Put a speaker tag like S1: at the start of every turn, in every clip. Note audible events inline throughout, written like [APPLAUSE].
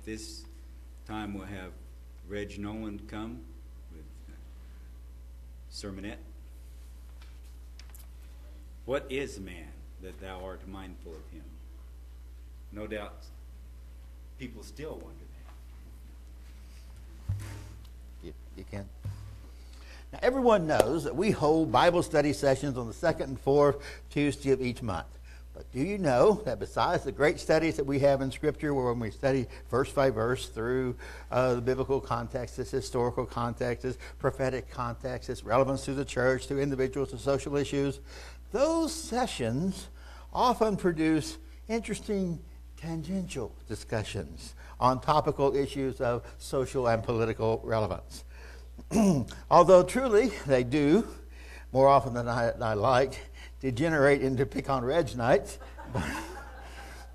S1: at this time, we'll have Reg Nolan come with uh, sermonette. What is man that thou art mindful of him? No doubt people still wonder that.
S2: You, you can. Now, everyone knows that we hold Bible study sessions on the second and fourth Tuesday of each month. But do you know that besides the great studies that we have in Scripture, where when we study verse by verse through uh, the biblical context, its historical context, its prophetic context, its relevance to the church, to individuals, to social issues, those sessions often produce interesting tangential discussions on topical issues of social and political relevance. [CLEARS THROAT] Although truly they do, more often than I, I like, degenerate into pick on Reg nights. But,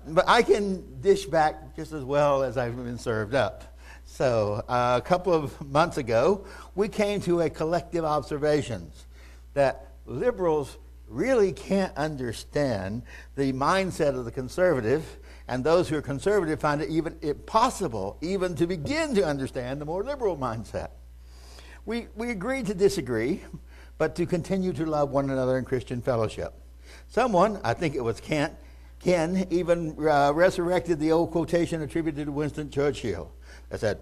S2: but, I can dish back just as well as I've been served up. So uh, a couple of months ago, we came to a collective observations that liberals really can't understand the mindset of the conservative, and those who are conservative find it even impossible even to begin to understand the more liberal mindset. We, we agreed to disagree, but to continue to love one another in Christian fellowship. Someone, I think it was Kent, Ken, even uh, resurrected the old quotation attributed to Winston Churchill that said,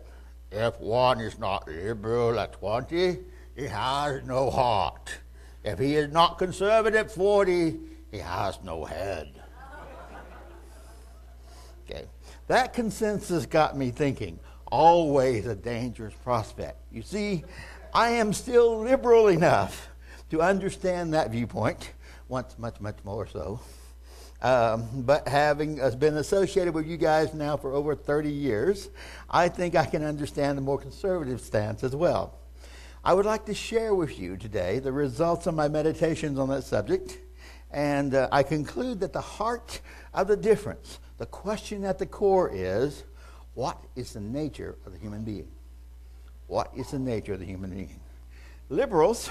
S2: If one is not liberal at 20, he has no heart. If he is not conservative at 40, he has no head. [LAUGHS] Okay. That consensus got me thinking. Always a dangerous prospect. You see, I am still liberal enough to understand that viewpoint, once much, much more so. Um, but having uh, been associated with you guys now for over 30 years, I think I can understand the more conservative stance as well. I would like to share with you today the results of my meditations on that subject, and uh, I conclude that the heart of the difference, the question at the core is what is the nature of the human being? What is the nature of the human being? Liberals,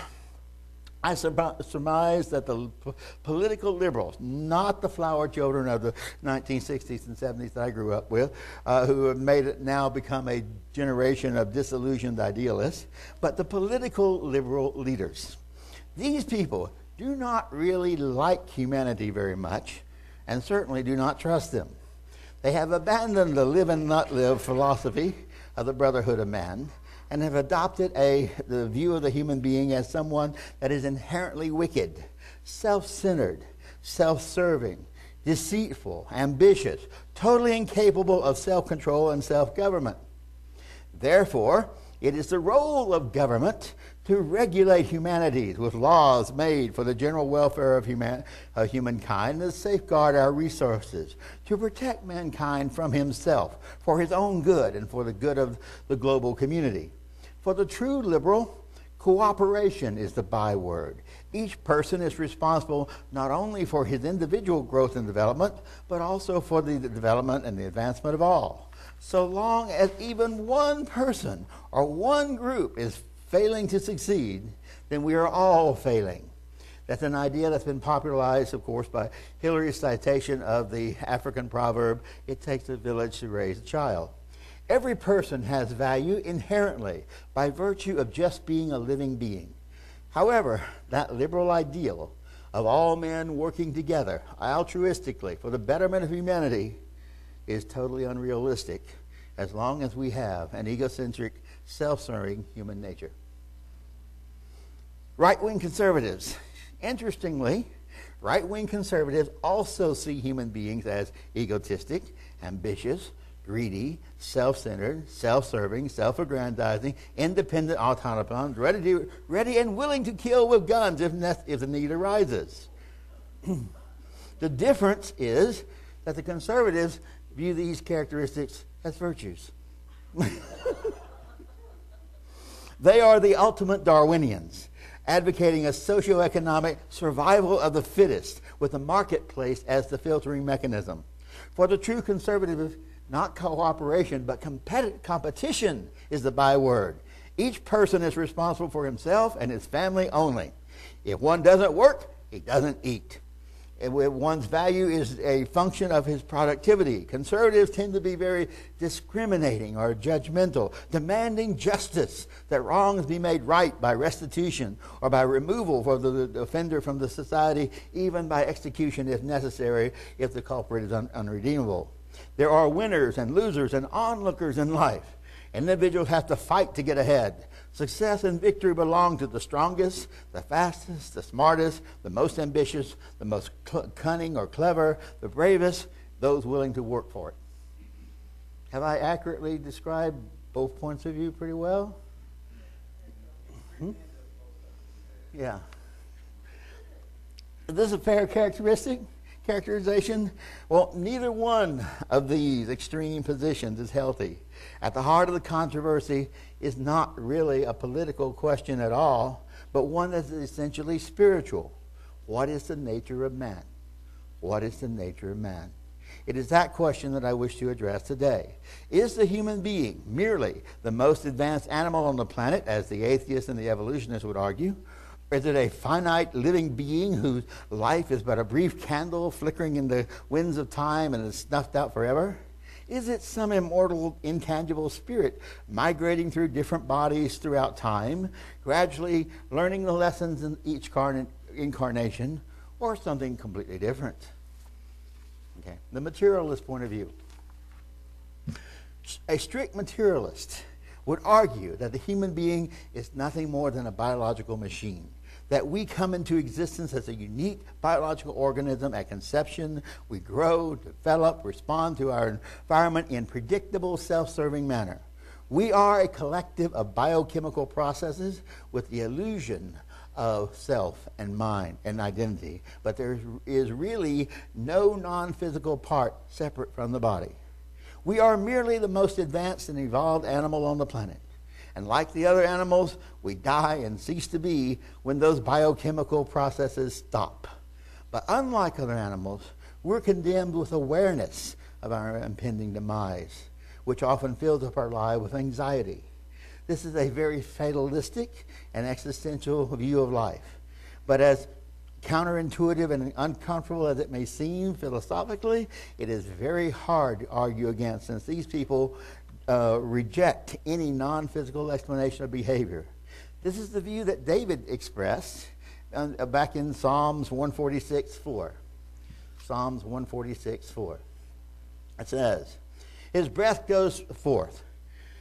S2: I surmise that the political liberals, not the flower children of the 1960s and 70s that I grew up with, uh, who have made it now become a generation of disillusioned idealists, but the political liberal leaders. These people do not really like humanity very much and certainly do not trust them. They have abandoned the live and not live philosophy of the brotherhood of man and have adopted a, the view of the human being as someone that is inherently wicked, self centered, self serving, deceitful, ambitious, totally incapable of self control and self government. Therefore, it is the role of government to regulate humanity with laws made for the general welfare of human, humankind to safeguard our resources, to protect mankind from himself for his own good and for the good of the global community. For the true liberal, cooperation is the byword. Each person is responsible not only for his individual growth and development, but also for the development and the advancement of all. So long as even one person or one group is failing to succeed, then we are all failing. That's an idea that's been popularized, of course, by Hillary's citation of the African proverb, it takes a village to raise a child. Every person has value inherently by virtue of just being a living being. However, that liberal ideal of all men working together altruistically for the betterment of humanity is totally unrealistic as long as we have an egocentric, self serving human nature. Right wing conservatives. Interestingly, right wing conservatives also see human beings as egotistic, ambitious, greedy, self centered, self serving, self aggrandizing, independent autonomous, ready, to, ready and willing to kill with guns if, if the need arises. [CLEARS THROAT] the difference is that the conservatives view these characteristics as virtues. [LAUGHS] they are the ultimate Darwinians, advocating a socioeconomic survival of the fittest with the marketplace as the filtering mechanism. For the true conservative, not cooperation, but competi- competition is the byword. Each person is responsible for himself and his family only. If one doesn't work, he doesn't eat. If One's value is a function of his productivity. Conservatives tend to be very discriminating or judgmental, demanding justice, that wrongs be made right by restitution or by removal of the offender from the society, even by execution if necessary, if the culprit is un- unredeemable. There are winners and losers and onlookers in life. Individuals have to fight to get ahead. Success and victory belong to the strongest, the fastest, the smartest, the most ambitious, the most cl- cunning or clever, the bravest, those willing to work for it. Have I accurately described both points of view pretty well? Hmm? Yeah. Is this a fair characteristic? Characterization? Well, neither one of these extreme positions is healthy. At the heart of the controversy is not really a political question at all, but one that is essentially spiritual. What is the nature of man? What is the nature of man? It is that question that I wish to address today. Is the human being merely the most advanced animal on the planet, as the atheists and the evolutionists would argue? Is it a finite living being whose life is but a brief candle flickering in the winds of time and is snuffed out forever? Is it some immortal, intangible spirit migrating through different bodies throughout time, gradually learning the lessons in each incarnation, or something completely different? Okay, the materialist point of view. A strict materialist would argue that the human being is nothing more than a biological machine that we come into existence as a unique biological organism at conception. We grow, develop, respond to our environment in predictable, self serving manner. We are a collective of biochemical processes with the illusion of self and mind and identity, but there is really no non physical part separate from the body. We are merely the most advanced and evolved animal on the planet. And like the other animals, we die and cease to be when those biochemical processes stop. But unlike other animals, we're condemned with awareness of our impending demise, which often fills up our life with anxiety. This is a very fatalistic and existential view of life. But as counterintuitive and uncomfortable as it may seem philosophically, it is very hard to argue against since these people uh, reject any non physical explanation of behavior. This is the view that David expressed uh, back in Psalms 146 4. Psalms 146 4. It says, His breath goes forth,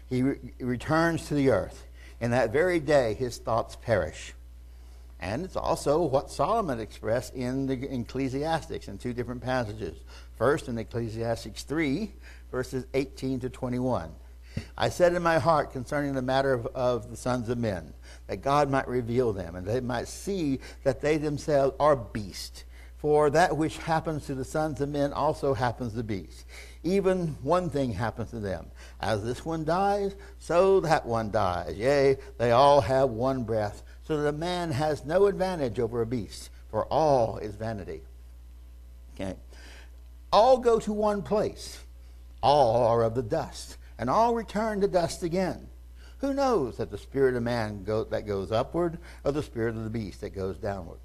S2: he re- returns to the earth. In that very day, his thoughts perish. And it's also what Solomon expressed in the Ecclesiastics in two different passages. First, in Ecclesiastics 3, verses 18 to 21. I said in my heart concerning the matter of, of, the sons of men, that God might reveal them, and they might see that they themselves are beasts. For that which happens to the sons of men also happens to beasts. Even one thing happens to them. As this one dies, so that one dies. Yea, they all have one breath, so that a man has no advantage over a beast, for all is vanity. Okay. All go to one place all are of the dust, and all return to dust again. Who knows that the spirit of man go, that goes upward, or the spirit of the beast that goes downward?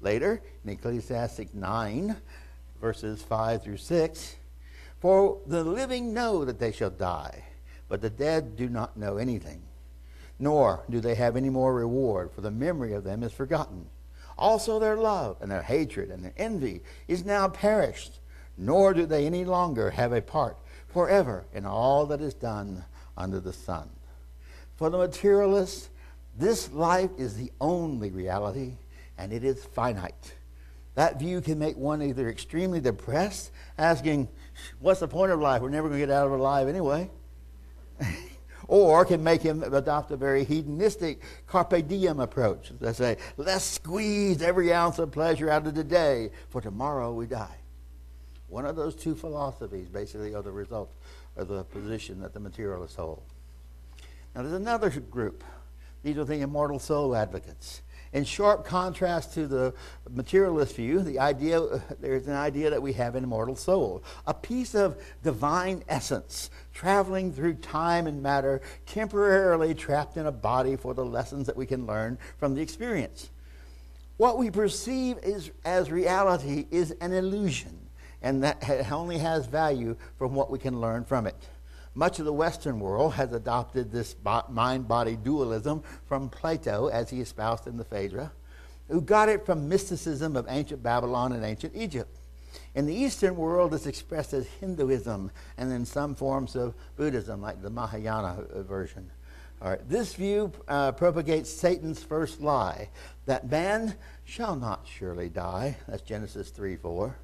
S2: Later, in Ecclesiastic 9, verses 5 through 6, For the living know that they shall die, but the dead do not know anything, nor do they have any more reward, for the memory of them is forgotten. Also their love and their hatred and their envy is now perished nor do they any longer have a part forever in all that is done under the sun. For the materialist, this life is the only reality, and it is finite. That view can make one either extremely depressed, asking, What's the point of life? We're never going to get out of it alive anyway. [LAUGHS] or can make him adopt a very hedonistic carpe diem approach. They say, Let's squeeze every ounce of pleasure out of the day, for tomorrow we die. One of those two philosophies basically are the result of the position that the materialists hold. Now, there's another group. These are the immortal soul advocates. In sharp contrast to the materialist view, the idea, [LAUGHS] there's an idea that we have an immortal soul, a piece of divine essence traveling through time and matter, temporarily trapped in a body for the lessons that we can learn from the experience. What we perceive is, as reality is an illusion, and that only has value from what we can learn from it. Much of the Western world has adopted this mind body dualism from Plato, as he espoused in the Phaedra, who got it from mysticism of ancient Babylon and ancient Egypt. In the Eastern world, it's expressed as Hinduism and in some forms of Buddhism, like the Mahayana version. All right, this view uh, propagates Satan's first lie that man shall not surely die. That's Genesis 3 4.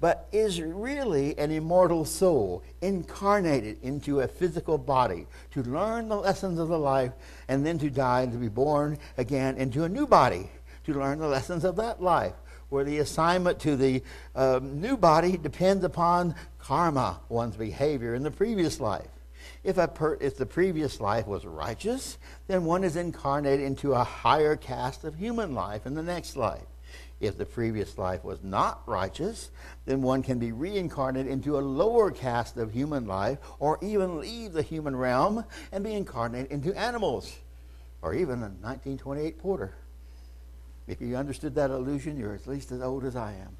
S2: But is really an immortal soul incarnated into a physical body to learn the lessons of the life and then to die and to be born again into a new body to learn the lessons of that life where the assignment to the um, new body depends upon karma, one's behavior in the previous life. If, per, if the previous life was righteous, then one is incarnated into a higher caste of human life in the next life. If the previous life was not righteous, then one can be reincarnated into a lower caste of human life, or even leave the human realm and be incarnated into animals, or even a 1928 Porter. If you understood that illusion, you're at least as old as I am.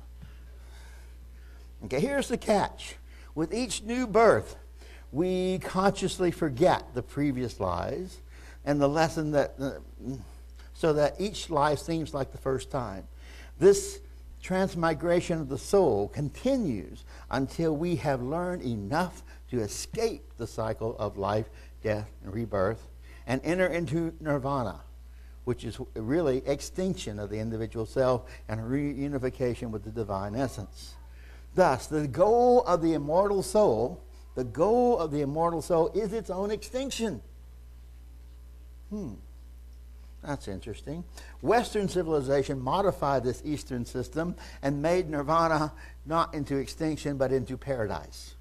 S2: Okay, here's the catch. With each new birth, we consciously forget the previous lives and the lesson that, uh, so that each life seems like the first time. This transmigration of the soul continues until we have learned enough to escape the cycle of life, death, and rebirth and enter into nirvana, which is really extinction of the individual self and reunification with the divine essence. Thus, the goal of the immortal soul the goal of the immortal soul is its own extinction. Hmm. That's interesting. Western civilization modified this Eastern system and made nirvana not into extinction but into paradise,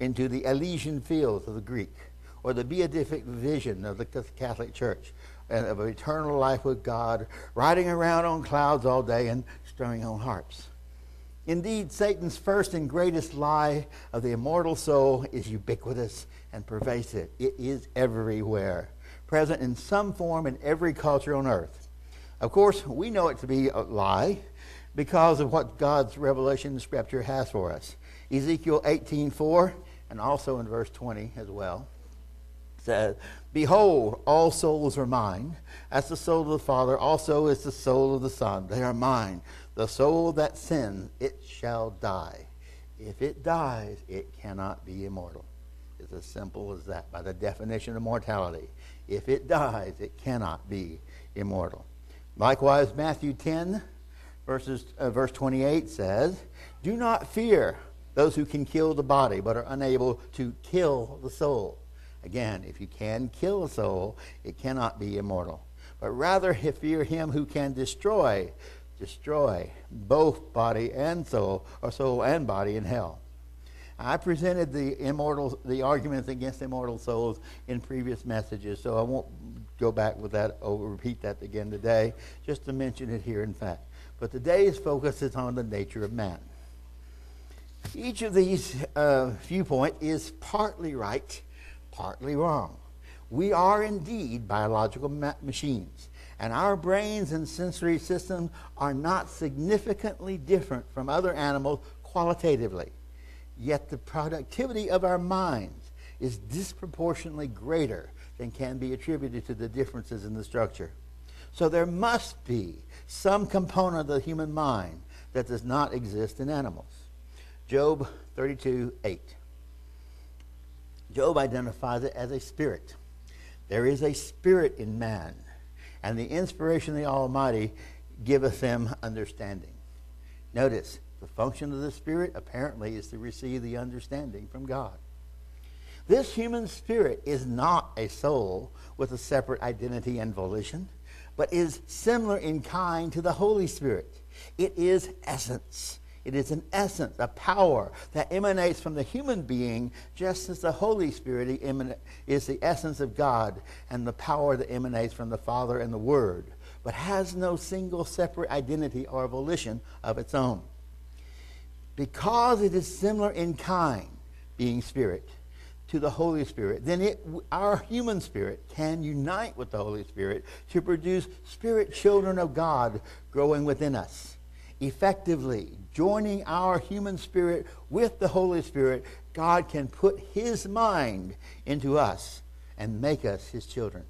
S2: into the Elysian fields of the Greek, or the beatific vision of the Catholic Church, and of eternal life with God, riding around on clouds all day and strumming on harps. Indeed, Satan's first and greatest lie of the immortal soul is ubiquitous and pervasive. It is everywhere, present in some form in every culture on earth. Of course, we know it to be a lie because of what God's revelation in Scripture has for us. Ezekiel 18:4 and also in verse 20 as well says, Behold, all souls are mine. As the soul of the Father also is the soul of the Son. They are mine. The soul that sins, it shall die. If it dies, it cannot be immortal. It's as simple as that by the definition of mortality. If it dies, it cannot be immortal. Likewise, Matthew 10, verses, uh, verse 28 says, Do not fear those who can kill the body, but are unable to kill the soul. Again, if you can kill a soul, it cannot be immortal. But rather fear him who can destroy destroy both body and soul, or soul and body in hell. I presented the immortal, the arguments against immortal souls in previous messages, so I won't go back with that or repeat that again today, just to mention it here in fact. But today's focus is on the nature of man. Each of these uh, viewpoints is partly right, partly wrong. We are indeed biological ma- machines and our brains and sensory systems are not significantly different from other animals qualitatively. Yet the productivity of our minds is disproportionately greater than can be attributed to the differences in the structure. So there must be some component of the human mind that does not exist in animals. Job 32 8. Job identifies it as a spirit. There is a spirit in man and the inspiration of the Almighty giveth them understanding. Notice, the function of the Spirit apparently is to receive the understanding from God. This human spirit is not a soul with a separate identity and volition, but is similar in kind to the Holy Spirit. It is essence. It is an essence, a power that emanates from the human being, just as the Holy Spirit is the essence of God and the power that emanates from the Father and the Word, but has no single separate identity or volition of its own. Because it is similar in kind, being spirit, to the Holy Spirit, then it, our human spirit can unite with the Holy Spirit to produce spirit children of God growing within us. Effectively, joining our human spirit with the Holy Spirit, God can put his mind into us and make us his children.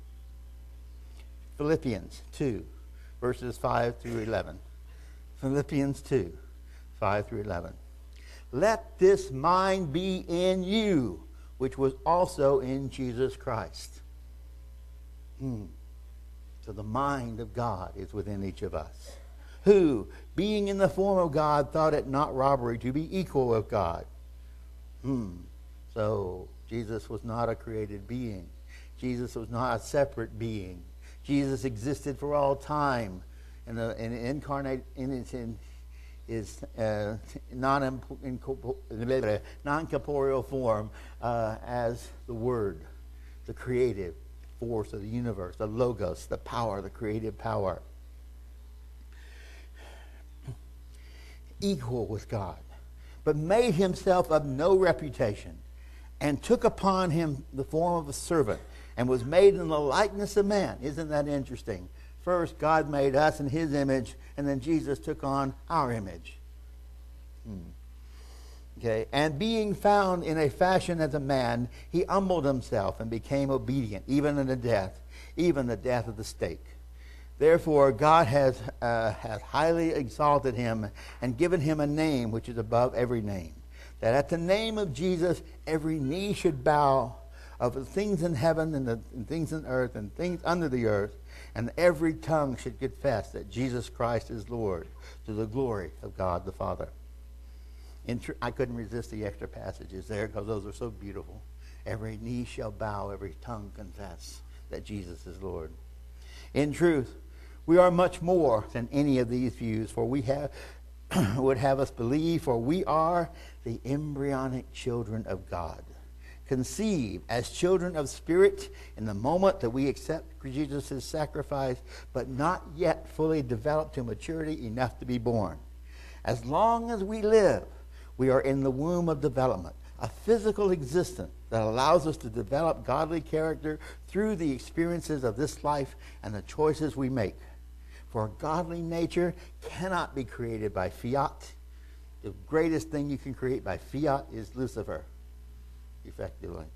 S2: Philippians 2, verses 5 through 11. Philippians 2, 5 through 11. Let this mind be in you, which was also in Jesus Christ. Hmm. So the mind of God is within each of us. Who, being in the form of God, thought it not robbery to be equal with God. Hmm. So Jesus was not a created being. Jesus was not a separate being. Jesus existed for all time in the in incarnate in, in is uh, non corporeal form uh, as the Word, the creative force of the universe, the logos, the power, the creative power. Equal with God, but made himself of no reputation, and took upon him the form of a servant, and was made in the likeness of man. Isn't that interesting? First, God made us in his image, and then Jesus took on our image. Hmm. Okay, and being found in a fashion as a man, he humbled himself and became obedient, even unto death, even the death of the stake. Therefore, God has, uh, has highly exalted him and given him a name which is above every name, that at the name of Jesus every knee should bow of the things in heaven and the and things in earth and things under the earth, and every tongue should confess that Jesus Christ is Lord to the glory of God the Father. In tr- I couldn't resist the extra passages there because those are so beautiful. Every knee shall bow, every tongue confess that Jesus is Lord. In truth, we are much more than any of these views, for we have [CLEARS THROAT] would have us believe, for we are the embryonic children of God conceived as children of spirit in the moment that we accept Jesus' sacrifice, but not yet fully developed to maturity enough to be born. As long as we live, we are in the womb of development, a physical existence that allows us to develop godly character through the experiences of this life and the choices we make. For a godly nature cannot be created by fiat. The greatest thing you can create by fiat is Lucifer effectively.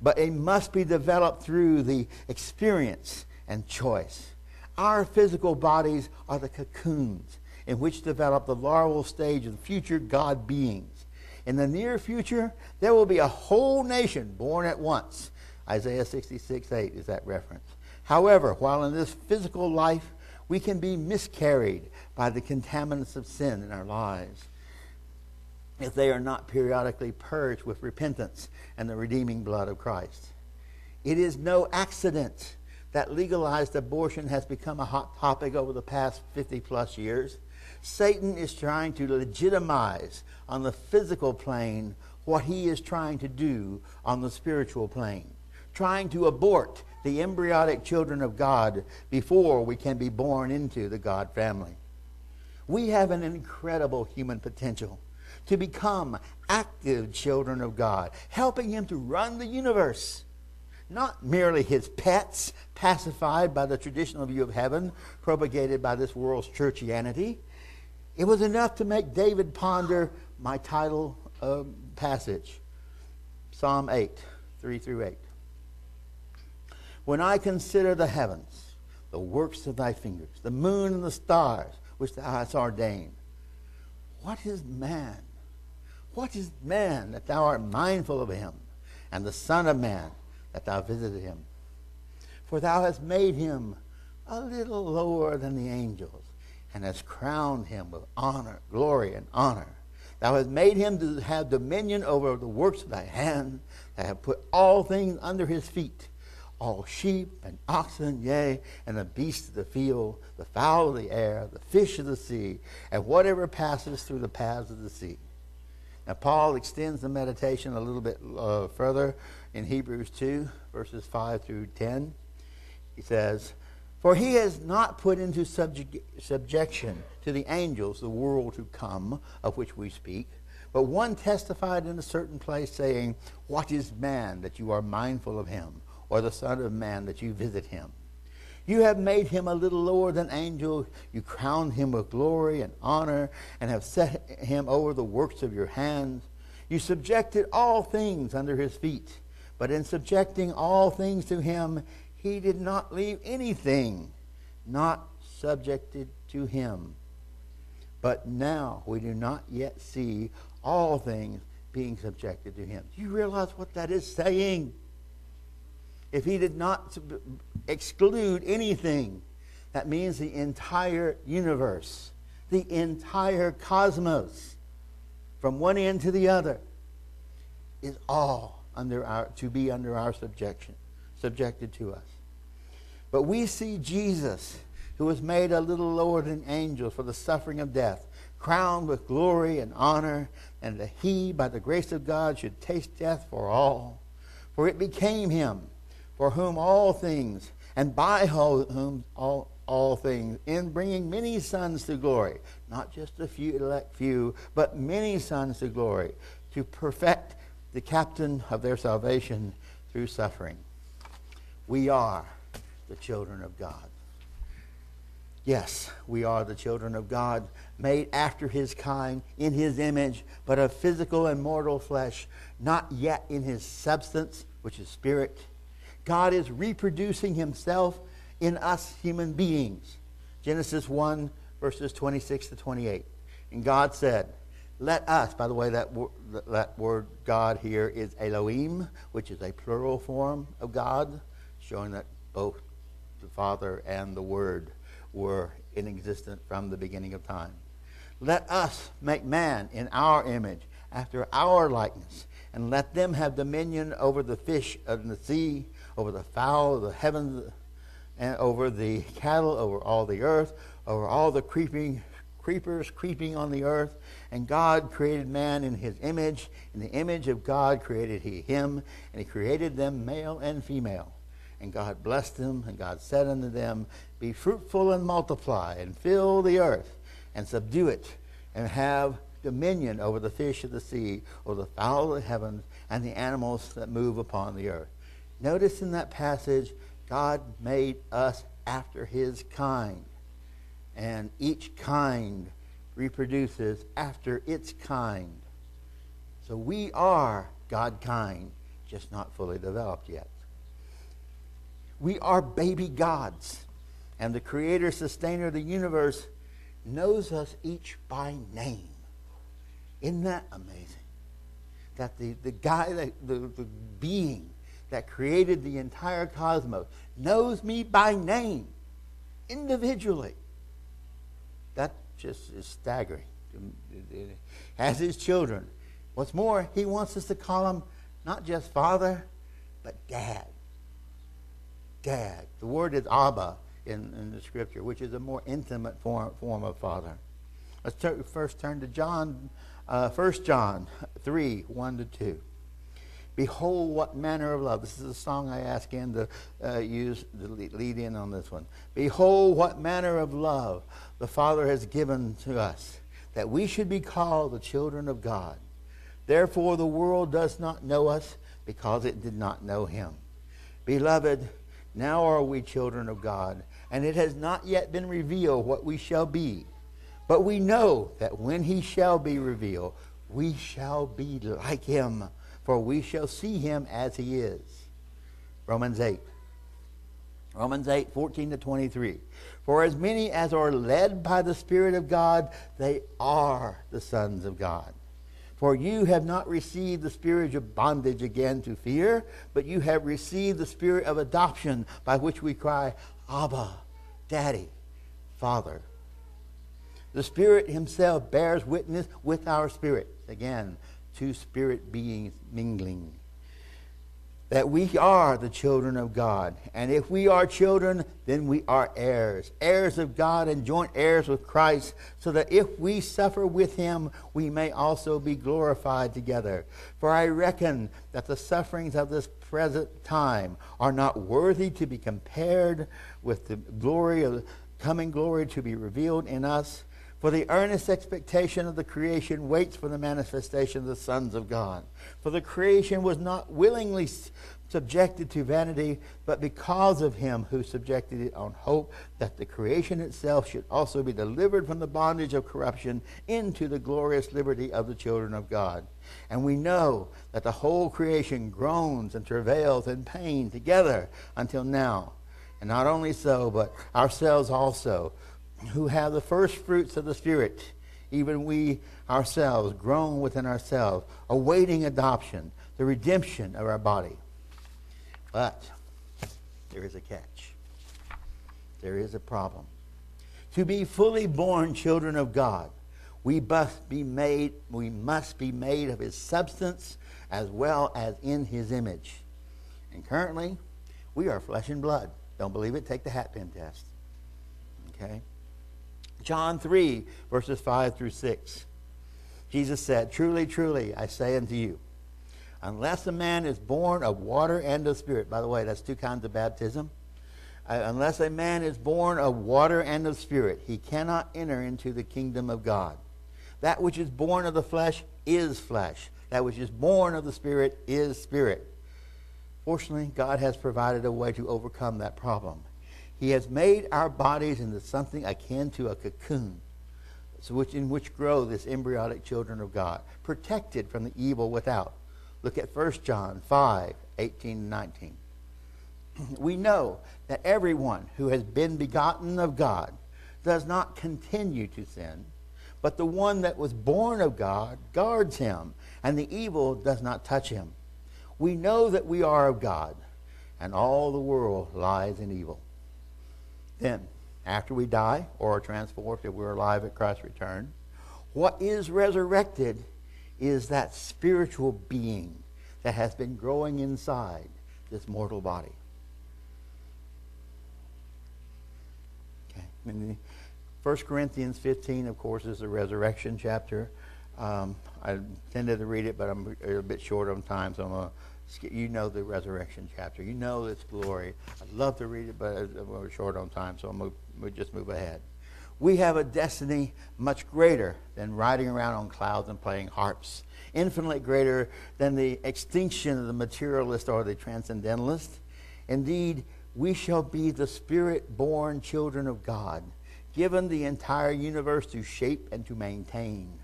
S2: But it must be developed through the experience and choice. Our physical bodies are the cocoons in which develop the larval stage of future God beings. In the near future, there will be a whole nation born at once. Isaiah 66 8 is that reference. However, while in this physical life, we can be miscarried by the contaminants of sin in our lives if they are not periodically purged with repentance and the redeeming blood of Christ. It is no accident that legalized abortion has become a hot topic over the past 50 plus years. Satan is trying to legitimize on the physical plane what he is trying to do on the spiritual plane, trying to abort the embryonic children of God before we can be born into the God family. We have an incredible human potential to become active children of God, helping Him to run the universe. Not merely His pets, pacified by the traditional view of heaven propagated by this world's churchianity. It was enough to make David ponder my title uh, passage Psalm 8, 3 through 8. When I consider the heavens, the works of thy fingers, the moon and the stars which thou hast ordained, what is man what is man that thou art mindful of him, and the Son of Man that thou visited him? For thou hast made him a little lower than the angels, and hast crowned him with honor, glory, and honor. Thou hast made him to have dominion over the works of thy hand, that have put all things under his feet all sheep and oxen, yea, and the beasts of the field, the fowl of the air, the fish of the sea, and whatever passes through the paths of the sea. Now, Paul extends the meditation a little bit uh, further in Hebrews 2, verses 5 through 10. He says, For he has not put into subject, subjection to the angels the world to come, of which we speak, But one testified in a certain place, saying, What is man that you are mindful of him, or the Son of Man that you visit him? You have made him a little lower than angels. You crowned him with glory and honor, and have set him over the works of your hands. You subjected all things under his feet. But in subjecting all things to him, he did not leave anything not subjected to him. But now we do not yet see all things being subjected to him. Do you realize what that is saying? If he did not exclude anything, that means the entire universe, the entire cosmos, from one end to the other, is all under our, to be under our subjection, subjected to us. But we see Jesus, who was made a little lower than angels for the suffering of death, crowned with glory and honor, and that he, by the grace of God, should taste death for all. For it became him, for whom all things, and by whom all, all things, in bringing many sons to glory, not just a few elect few, but many sons to glory, to perfect the captain of their salvation through suffering. We are the children of God. Yes, we are the children of God, made after his kind, in his image, but of physical and mortal flesh, not yet in his substance, which is spirit. God is reproducing himself in us human beings. Genesis 1, verses 26 to 28. And God said, Let us, by the way, that, that word God here is Elohim, which is a plural form of God, showing that both the Father and the Word were in existence from the beginning of time. Let us make man in our image, after our likeness, and let them have dominion over the fish of the sea, over the fowl of the heavens, and over the cattle, over all the earth, over all the creeping creepers creeping on the earth. And God created man in his image. In the image of God created he him, and he created them male and female. And God blessed them, and God said unto them, Be fruitful and multiply, and fill the earth, and subdue it, and have dominion over the fish of the sea, over the fowl of the heavens, and the animals that move upon the earth. Notice in that passage, God made us after his kind. And each kind reproduces after its kind. So we are God kind, just not fully developed yet. We are baby gods. And the creator, sustainer of the universe knows us each by name. Isn't that amazing? That the, the guy, that, the, the being that created the entire cosmos knows me by name, individually. That just is staggering. As his children. What's more, he wants us to call him not just father, but dad dad. The word is Abba in, in the scripture, which is a more intimate form, form of father. Let's first turn to John, uh, 1 John 3 1 to 2. Behold, what manner of love. This is a song I ask him to uh, use the lead in on this one. Behold, what manner of love the Father has given to us, that we should be called the children of God. Therefore, the world does not know us because it did not know him. Beloved, now are we children of God, and it has not yet been revealed what we shall be. But we know that when he shall be revealed, we shall be like him, for we shall see him as he is. Romans 8. Romans 8, 14 to 23. For as many as are led by the Spirit of God, they are the sons of God. For you have not received the spirit of bondage again to fear, but you have received the spirit of adoption by which we cry, Abba, Daddy, Father. The Spirit Himself bears witness with our spirit. Again, two spirit beings mingling that we are the children of God. And if we are children, then we are heirs, heirs of God and joint heirs with Christ, so that if we suffer with him, we may also be glorified together. For I reckon that the sufferings of this present time are not worthy to be compared with the glory of the coming glory to be revealed in us. For the earnest expectation of the creation waits for the manifestation of the sons of God. For the creation was not willingly subjected to vanity, but because of him who subjected it on hope that the creation itself should also be delivered from the bondage of corruption into the glorious liberty of the children of God. And we know that the whole creation groans and travails in pain together until now. And not only so, but ourselves also who have the first fruits of the Spirit, even we ourselves, groan within ourselves, awaiting adoption, the redemption of our body. But there is a catch. There is a problem. To be fully born children of God, we must be made, we must be made of his substance as well as in his image. And currently, we are flesh and blood. Don't believe it? Take the hatpin test. Okay? John 3, verses 5 through 6. Jesus said, Truly, truly, I say unto you, unless a man is born of water and of spirit, by the way, that's two kinds of baptism. Uh, unless a man is born of water and of spirit, he cannot enter into the kingdom of God. That which is born of the flesh is flesh. That which is born of the spirit is spirit. Fortunately, God has provided a way to overcome that problem. He has made our bodies into something akin to a cocoon, which, in which grow this embryonic children of God, protected from the evil without. Look at 1 John 5 18 and 19. [CLEARS THROAT] We know that everyone who has been begotten of God does not continue to sin, but the one that was born of God guards him, and the evil does not touch him. We know that we are of God, and all the world lies in evil. Then, after we die or are transformed, if we're alive at Christ's return, what is resurrected is that spiritual being that has been growing inside this mortal body. Okay. I mean, 1 Corinthians 15, of course, is the resurrection chapter. Um, I intended to read it, but I'm a bit short on time, so I'm going to you know the resurrection chapter. You know its glory. I'd love to read it, but uh, we're short on time, so I'll we'll just move ahead. We have a destiny much greater than riding around on clouds and playing harps, infinitely greater than the extinction of the materialist or the transcendentalist. Indeed, we shall be the spirit born children of God, given the entire universe to shape and to maintain.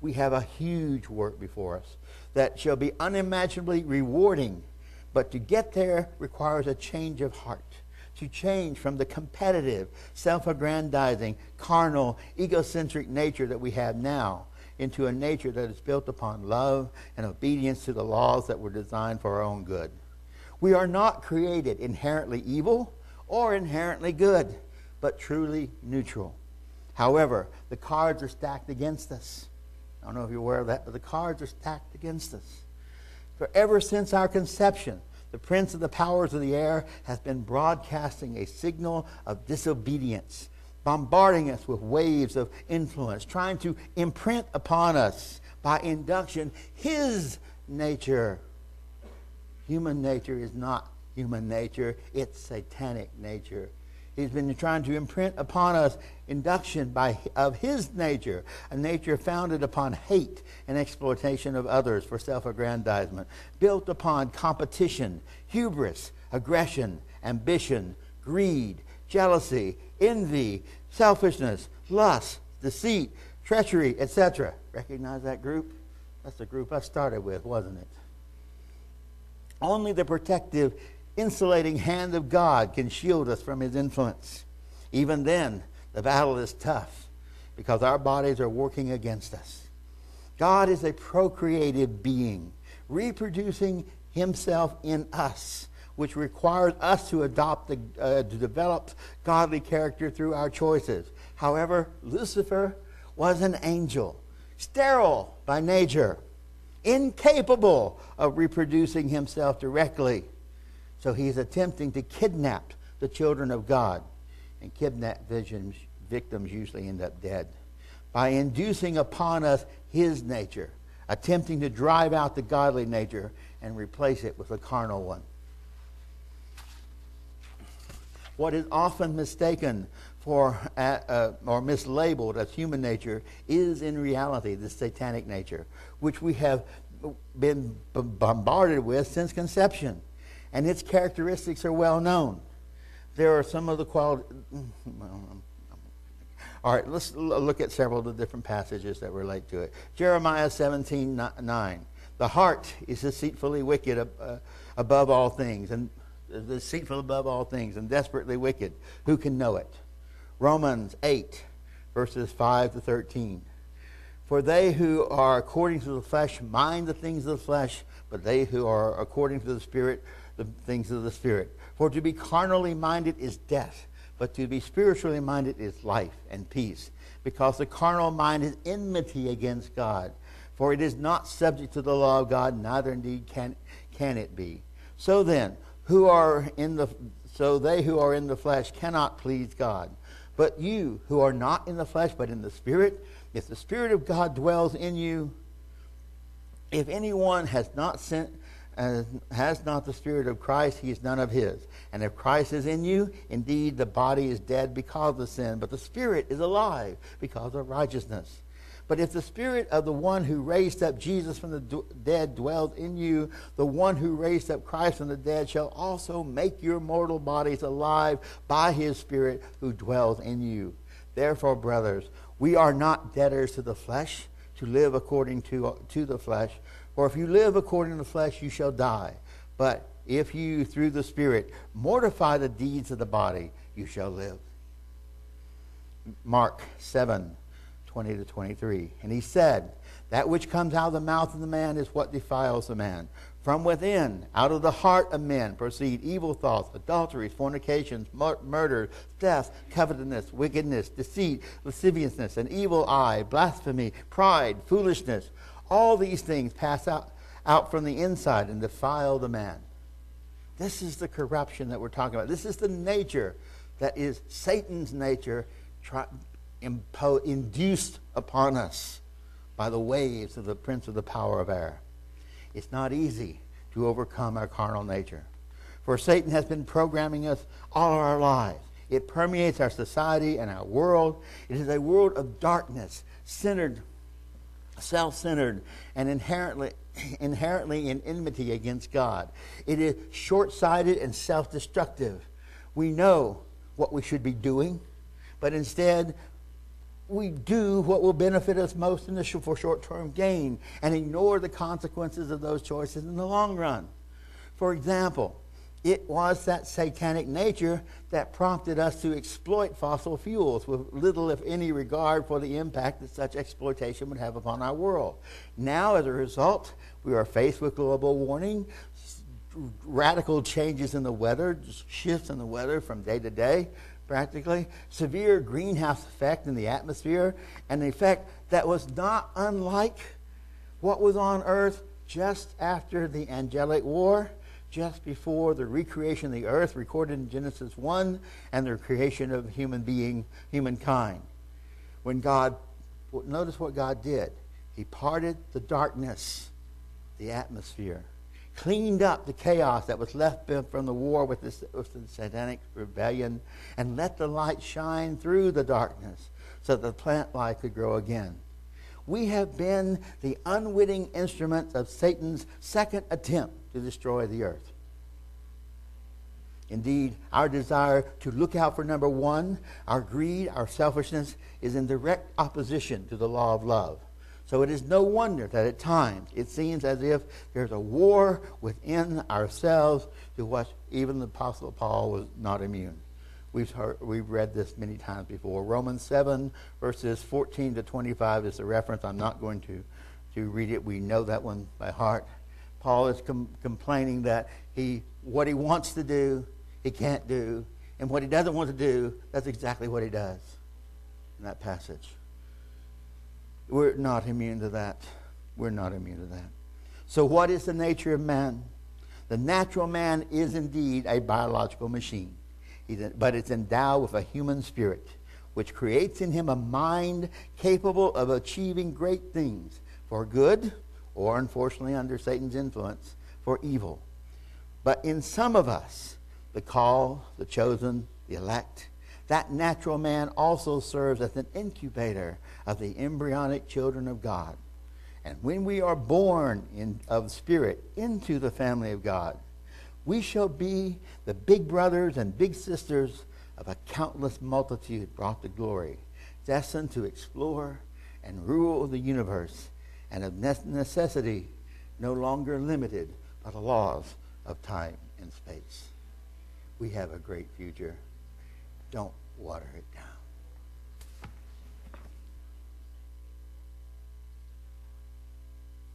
S2: We have a huge work before us that shall be unimaginably rewarding. But to get there requires a change of heart, to change from the competitive, self aggrandizing, carnal, egocentric nature that we have now into a nature that is built upon love and obedience to the laws that were designed for our own good. We are not created inherently evil or inherently good, but truly neutral. However, the cards are stacked against us. I don't know if you're aware of that, but the cards are stacked against us. For ever since our conception, the prince of the powers of the air has been broadcasting a signal of disobedience, bombarding us with waves of influence, trying to imprint upon us by induction his nature. Human nature is not human nature, it's satanic nature. He's been trying to imprint upon us induction by, of his nature, a nature founded upon hate and exploitation of others for self aggrandizement, built upon competition, hubris, aggression, ambition, greed, jealousy, envy, selfishness, lust, deceit, treachery, etc. Recognize that group? That's the group I started with, wasn't it? Only the protective insulating hand of God can shield us from his influence. Even then, the battle is tough because our bodies are working against us. God is a procreative being, reproducing himself in us, which requires us to adopt the, uh, to develop godly character through our choices. However, Lucifer was an angel, sterile by nature, incapable of reproducing himself directly. So he's attempting to kidnap the children of God. And kidnap victims, victims usually end up dead. By inducing upon us his nature, attempting to drive out the godly nature and replace it with a carnal one. What is often mistaken for uh, uh, or mislabeled as human nature is in reality the satanic nature, which we have been bombarded with since conception, and its characteristics are well known. There are some of the qualities. [LAUGHS] All right, let's look at several of the different passages that relate to it. Jeremiah 17 9. The heart is deceitfully wicked uh, above all things, and deceitful above all things, and desperately wicked. Who can know it? Romans 8, verses 5 to 13. For they who are according to the flesh mind the things of the flesh, but they who are according to the Spirit, the things of the Spirit. For to be carnally minded is death, but to be spiritually minded is life and peace. Because the carnal mind is enmity against God. For it is not subject to the law of God, neither indeed can, can it be. So then, who are in the so they who are in the flesh cannot please God. But you who are not in the flesh but in the spirit, if the spirit of God dwells in you, if anyone has not sent uh, has not the spirit of Christ, he is none of his. And if Christ is in you, indeed the body is dead because of sin, but the spirit is alive because of righteousness. But if the spirit of the one who raised up Jesus from the dead dwells in you, the one who raised up Christ from the dead shall also make your mortal bodies alive by his spirit who dwells in you. Therefore, brothers, we are not debtors to the flesh to live according to, to the flesh. For if you live according to the flesh, you shall die. But if you, through the Spirit, mortify the deeds of the body, you shall live. Mark 7 20 to 23. And he said, That which comes out of the mouth of the man is what defiles the man. From within, out of the heart of men, proceed evil thoughts, adulteries, fornications, mur- murder, theft, covetousness, wickedness, deceit, lasciviousness, an evil eye, blasphemy, pride, foolishness. All these things pass out, out from the inside and defile the man. This is the corruption that we're talking about. This is the nature that is Satan's nature impo- induced upon us by the waves of the prince of the power of air. It's not easy to overcome our carnal nature. For Satan has been programming us all our lives. It permeates our society and our world. It is a world of darkness, centered, self centered, and inherently, inherently in enmity against God. It is short sighted and self destructive. We know what we should be doing, but instead we do what will benefit us most in the for short-term gain and ignore the consequences of those choices in the long run. For example, it was that satanic nature that prompted us to exploit fossil fuels with little, if any, regard for the impact that such exploitation would have upon our world. Now, as a result, we are faced with global warming, radical changes in the weather, shifts in the weather from day to day, practically, severe greenhouse effect in the atmosphere, and an effect that was not unlike what was on earth just after the angelic war, just before the recreation of the earth recorded in Genesis 1 and the creation of human being, humankind. When God, notice what God did. He parted the darkness, the atmosphere cleaned up the chaos that was left from the war with, this, with the satanic rebellion, and let the light shine through the darkness so that the plant life could grow again. We have been the unwitting instruments of Satan's second attempt to destroy the earth. Indeed, our desire to look out for number one, our greed, our selfishness, is in direct opposition to the law of love. So it is no wonder that at times it seems as if there's a war within ourselves to which even the Apostle Paul was not immune. We've, heard, we've read this many times before. Romans 7, verses 14 to 25 is the reference. I'm not going to, to read it. We know that one by heart. Paul is com- complaining that he, what he wants to do, he can't do. And what he doesn't want to do, that's exactly what he does in that passage. We're not immune to that. We're not immune to that. So, what is the nature of man? The natural man is indeed a biological machine, but it's endowed with a human spirit, which creates in him a mind capable of achieving great things for good, or unfortunately, under Satan's influence, for evil. But in some of us, the call, the chosen, the elect, that natural man also serves as an incubator of the embryonic children of God. And when we are born in, of spirit into the family of God, we shall be the big brothers and big sisters of a countless multitude brought to glory, destined to explore and rule the universe, and of necessity no longer limited by the laws of time and space. We have a great future. Don't water it down.